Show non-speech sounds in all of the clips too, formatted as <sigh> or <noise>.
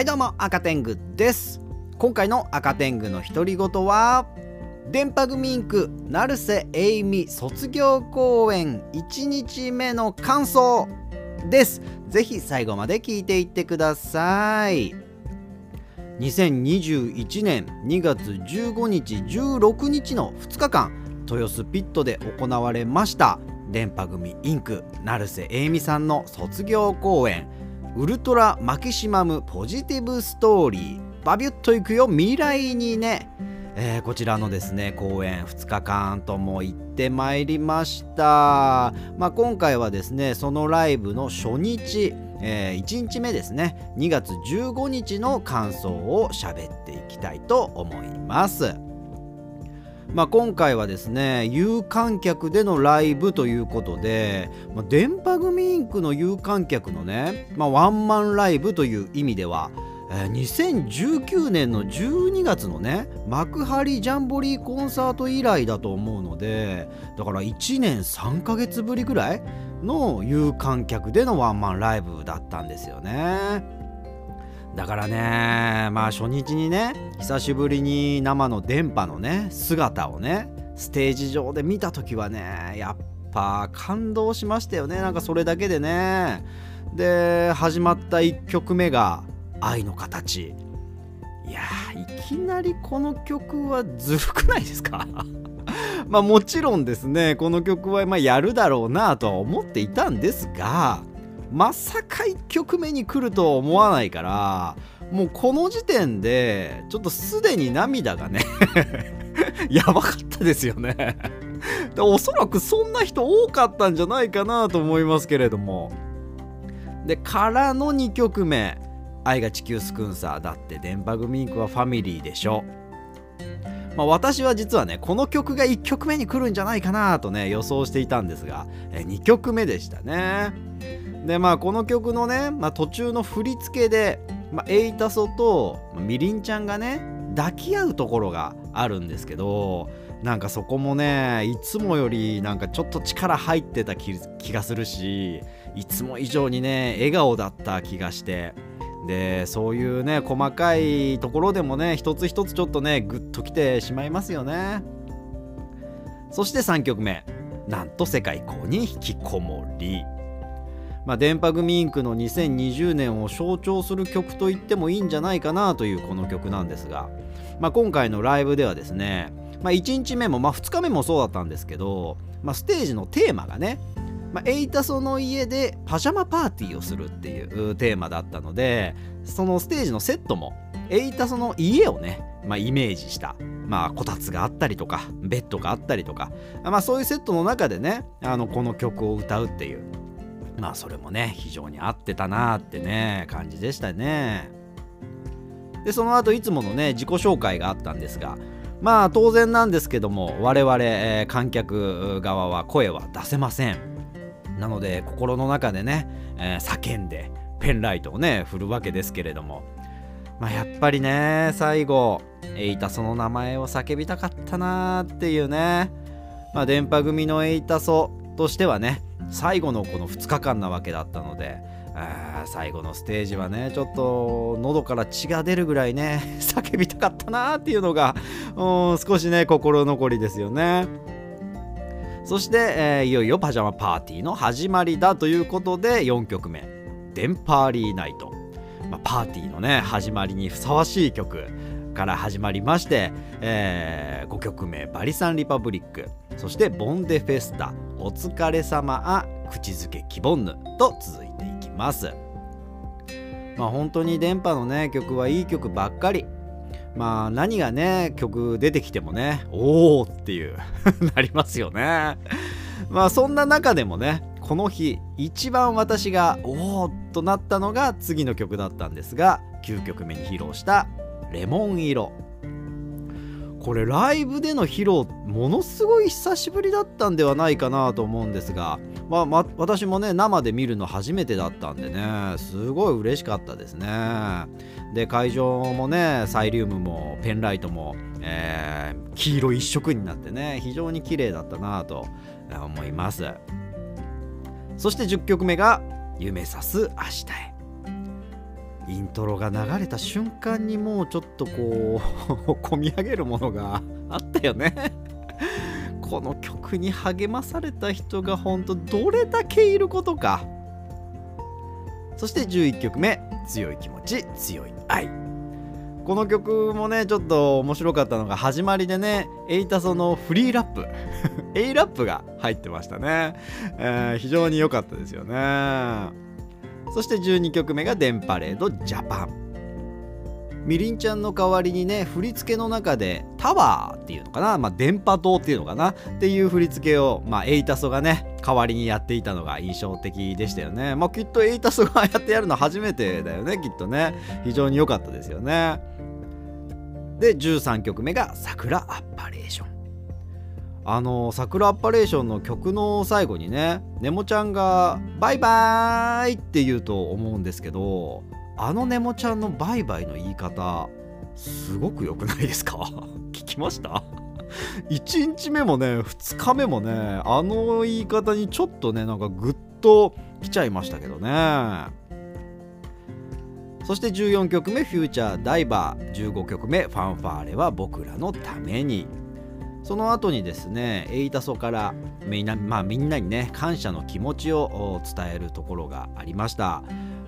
はいどうも赤天狗です。今回の赤天狗の独り言は電波組インク成瀬栄美卒業公演1日目の感想です。ぜひ最後まで聞いていってください。2021年2月15日16日の2日間豊洲ピットで行われました電波組インク成瀬栄美さんの卒業公演。ウルトラマキシマムポジティブストーリー。バビュッといくよ未来にね、えー、こちらのですね公演2日間とも行ってまいりました、まあ、今回はですねそのライブの初日、えー、1日目ですね。2月15日の感想を喋っていきたいと思います。まあ、今回はですね有観客でのライブということで、まあ、電波組インクの有観客のね、まあ、ワンマンライブという意味では、え、2019年の12月のね幕張ジャンボリーコンサート以来だと思うのでだから1年3ヶ月ぶりぐらいの有観客でのワンマンライブだったんですよね。だからねまあ初日にね久しぶりに生の電波のね姿をねステージ上で見た時はねやっぱ感動しましたよね。なんかそれだけでね。で始まった1曲目が「愛の形」いやいきなりこの曲はずるくないですか？<laughs> まあもちろんですねこの曲はまやるだろうなとは思っていたんですがまさか1曲目に来るとは思わないからもうこの時点でちょっとすでに涙がね <laughs> やばかったですよね。でおそらくそんな人多かったんじゃないかなと思いますけれども。でからの2曲目「愛が地球スクンサー」だって電波組インクはファミリーでしょ。まあ、私は実はねこの曲が1曲目に来るんじゃないかなとね予想していたんですが2曲目でしたね。でまあこの曲のね、まあ、途中の振り付けで、まあ、エイタソとみりんちゃんがね抱き合うところがあるんですけどなんかそこもねいつもよりなんかちょっと力入ってた気がするしいつも以上にね笑顔だった気がしてでそういうね細かいところでもね一つ一つちょっとねグッときてしまいますよね。そして3曲目。なんと世界公に引きこもり。まあ、電波組インクの2020年を象徴する曲と言ってもいいんじゃないかなというこの曲なんですが、まあ、今回のライブではですね、まあ、1日目も、まあ、2日目もそうだったんですけど、まあ、ステージのテーマがねまあ、エイタソの家でパジャマパーティーをするっていうテーマだったのでそのステージのセットもエイタソの家をね、まあ、イメージした、まあ、こたつがあったりとかベッドがあったりとか、まあ、そういうセットの中でねあのこの曲を歌うっていうまあそれもね非常に合ってたなってね感じでしたね。でその後いつものね自己紹介があったんですがまあ当然なんですけども我々、えー、観客側は声は出せません。なので心の中でね、えー、叫んでペンライトをね振るわけですけれどもまあやっぱりね最後エイタソの名前を叫びたかったなーっていうねまあ電波組のエイタソとしてはね最後のこの2日間なわけだったので最後のステージはねちょっと喉から血が出るぐらいね <laughs> 叫びたかったなっていうのが少しね心残りですよね。そして、えー、いよいよパジャマパーティーの始まりだということで4曲目「デンパーリーナイト」まあ、パーティーのね始まりにふさわしい曲から始まりまして、えー、5曲目「バリサン・リパブリック」そして「ボンデ・フェスタ」「お疲れ様あ口づけキボンヌ」と続いていきます。まあ本当に電波のね曲はいい曲ばっかり。まあ何がね曲出てきてもねおおっていう <laughs> なりますよね。まあそんな中でもねこの日一番私がおおとなったのが次の曲だったんですが9曲目に披露した「レモン色」これライブでの披露ものすごい久しぶりだったんではないかなと思うんですが、まあ、ま私もね生で見るの初めてだったんでねすごい嬉しかったですね。で会場もねサイリウムもペンライトも、えー、黄色一色になってね非常に綺麗だったなと思います。そして10曲目が「夢さす明日へ」イントロが流れた瞬間にもうちょっとこう <laughs> 込み上げるものが <laughs> あったよね。この曲に励まされた人が本当どれだけいることか。そして11曲目「強い気持ち強い愛」この曲もねちょっと面白かったのが始まりでねエイタソのフリーラップ。<laughs> A ラップが入ってましたね、えー、非常に良かったですよね。そして12曲目が「電パレードジャパン」みりんちゃんの代わりにね振り付けの中でタワーっていうのかな、まあ、電波塔っていうのかなっていう振り付けを、まあ、エイタソがね代わりにやっていたのが印象的でしたよね。まあきっとエイタソがやってやるの初めてだよねきっとね。非常に良かったですよね。で13曲目が「桜アッパレーション」あの桜アッパレーションの曲の最後にねネモちゃんが「バイバーイ!」って言うと思うんですけどあのネモちゃんのバイバイの言い方すごく良くないですか？<laughs> 聞きました？1日目もね2日目もねあの言い方にちょっとねなんかグッと来ちゃいましたけどね。そして14曲目「フューチャーダイバー」15曲目「ファンファーレは僕らのために」その後にですねエイタソからみんな,、まあ、みんなにね感謝の気持ちを伝えるところがありました。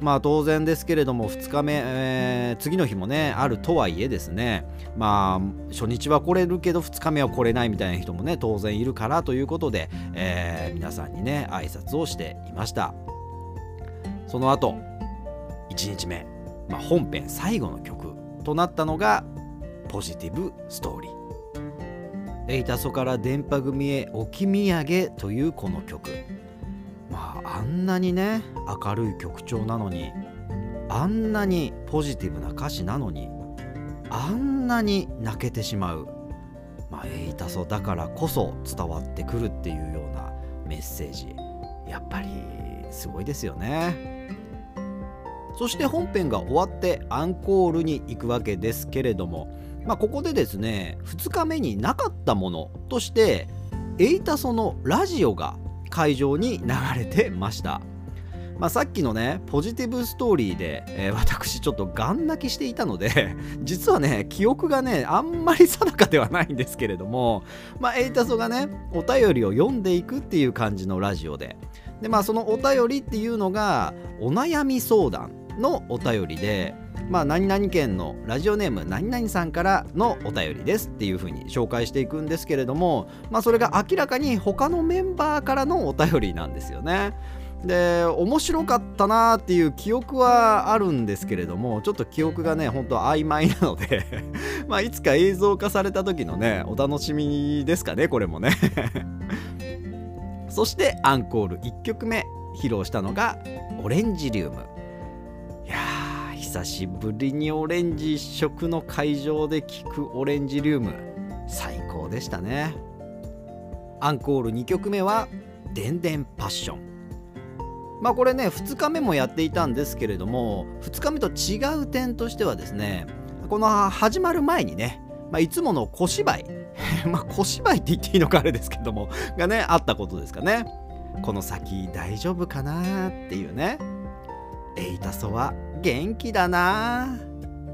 まあ当然ですけれども2日目、えー、次の日もねあるとはいえですねまあ初日は来れるけど2日目は来れないみたいな人もね当然いるからということで、えー、皆さんにね挨拶をしていました。その後1日目、まあ、本編最後の曲となったのがポジティブストーリー。エイタソから電波組へ置き土産というこの曲。まああんなにね明るい曲調なのにあんなにポジティブな歌詞なのにあんなに泣けてしまう、まあ、エイタソだからこそ伝わってくるっていうようなメッセージ。やっぱりすごいですよね。そして本編が終わってアンコールに行くわけですけれどもまあ、ここでですね2日目になかったものとしてエイタソのラジオが会場に流れてました。まあ、さっきのねポジティブストーリーで、えー、私ちょっとガン泣きしていたので <laughs> 実はね記憶がねあんまり定かではないんですけれどもまあエイタソがねお便りを読んでいくっていう感じのラジオででまあそのお便りっていうのがお悩み相談のお便りでまあ、何々県のラジオネーム何々さんからのお便りですっていう風に紹介していくんですけれども、まあ、それが明らかに他のメンバーからのお便りなんですよね。で面白かったなーっていう記憶はあるんですけれどもちょっと記憶がねほんと曖昧なので <laughs> まあいつか映像化された時のねお楽しみですかねこれもねそしてアンコール1曲目披露したのが「オレンジリウム」久しぶりにオレンジ一色の会場で聴くオレンジリウム。最高でしたね。アンコール2曲目は「でんでんパッション」まあこれね2日目もやっていたんですけれども2日目と違う点としてはですねこの始まる前にね、まあ、いつもの小芝居 <laughs> まあ小芝居って言っていいのかあれですけどもがねあったことですかね。この先大丈夫かなっていうね。エイタソは元気だな。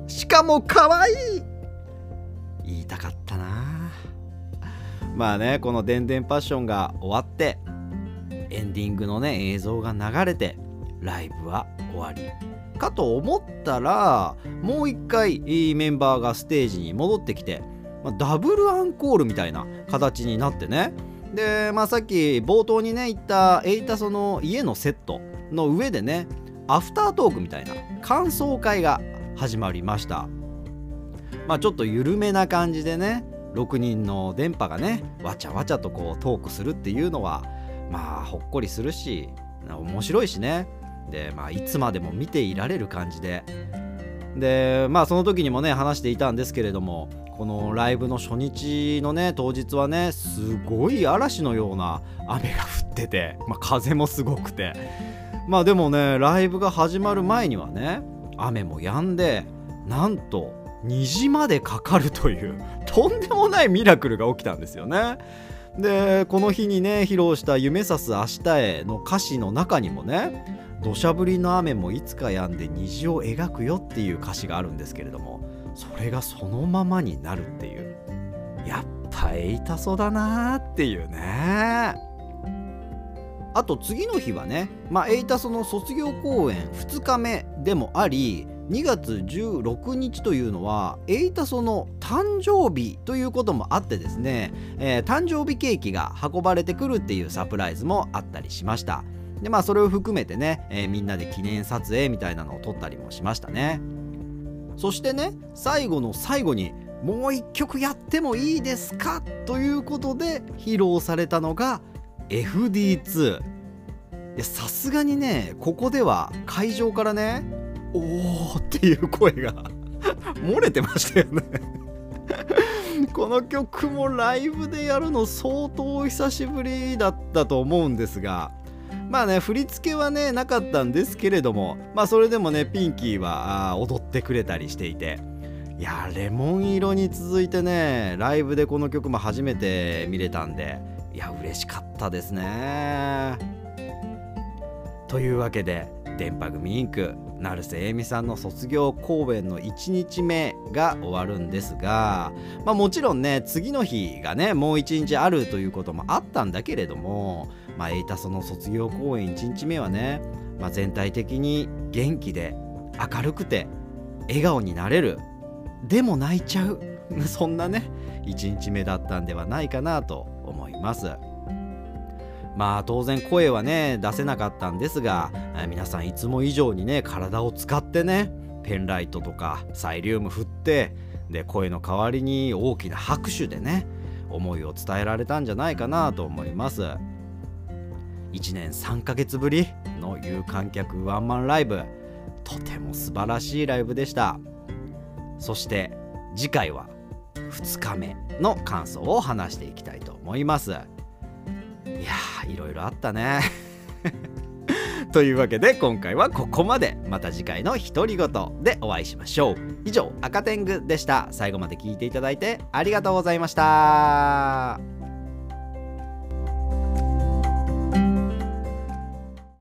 しかも可愛い。言いたかったな。まあねこの「でんでんパッション」が終わってエンディングのね映像が流れてライブは終わりかと思ったらもう一回メンバーがステージに戻ってきて、ま、ダブルアンコールみたいな形になってね。で、まあ、さっき冒頭にね言ったエイタソの家のセットの上でねアフタートークみたいな感想会が始まりました。まあちょっと緩めな感じでね6人の電波がねわちゃわちゃとこうトークするっていうのはまあほっこりするし面白いしね。でまあいつまでも見ていられる感じで。でまあその時にもね話していたんですけれどもこのライブの初日のね当日はねすごい嵐のような雨が降ってて、まあ、風もすごくて。まあでもねライブが始まる前にはね雨も止んでなんと虹までかかるという <laughs> とんでもないミラクルが起きたんですよね。でこの日にね披露した「夢さす明日へ」の歌詞の中にもね土砂降りの雨もいつか止んで虹を描くよっていう歌詞があるんですけれどもそれがそのままになるっていうやっぱエイタソだなーっていうねあと次の日はね、まあ、エイタソの卒業公演2日目でもあり2月16日というのはエイタソの誕生日ということもあってですね、えー、誕生日ケーキが運ばれてくるっていうサプライズもあったりしました。でまあそれを含めてね、えー、みんなで記念撮影みたいなのを撮ったりもしましたね。そしてね最後の最後にもう一曲やってもいいですか？ということで披露されたのが FD2 さすがにねここでは会場からねおーっていう声が <laughs> 漏れてましたよね。<laughs> この曲もライブでやるの相当久しぶりだったと思うんですがまあね振り付けはねなかったんですけれどもまあそれでもねピンキーは踊ってくれたりしていていやレモン色に続いてねライブでこの曲も初めて見れたんでいや嬉しかったですね。というわけで電波組インク成瀬栄美さんの卒業公演の1日目が終わるんですが、まあ、もちろんね次の日がねもう1日あるということもあったんだけれども、まあ、エイタソの卒業公演1日目はね、まあ、全体的に元気で明るくて笑顔になれる。でも泣いちゃう。<laughs> そんなね1日目だったんではないかなとます。まあ当然声はね出せなかったんですが皆さんいつも以上にね体を使ってねペンライトとかサイリウム振ってで声の代わりに大きな拍手でね思いを伝えられたんじゃないかなと思います1年3ヶ月ぶりの有観客ワンマンライブとても素晴らしいライブでしたそして次回は2日目の感想を話していきたいと思います。いやーいろいろあったね。<laughs> というわけで今回はここまで。また次回の独り言でお会いしましょう。以上赤天狗でした。最後まで聞いていただいてありがとうございました。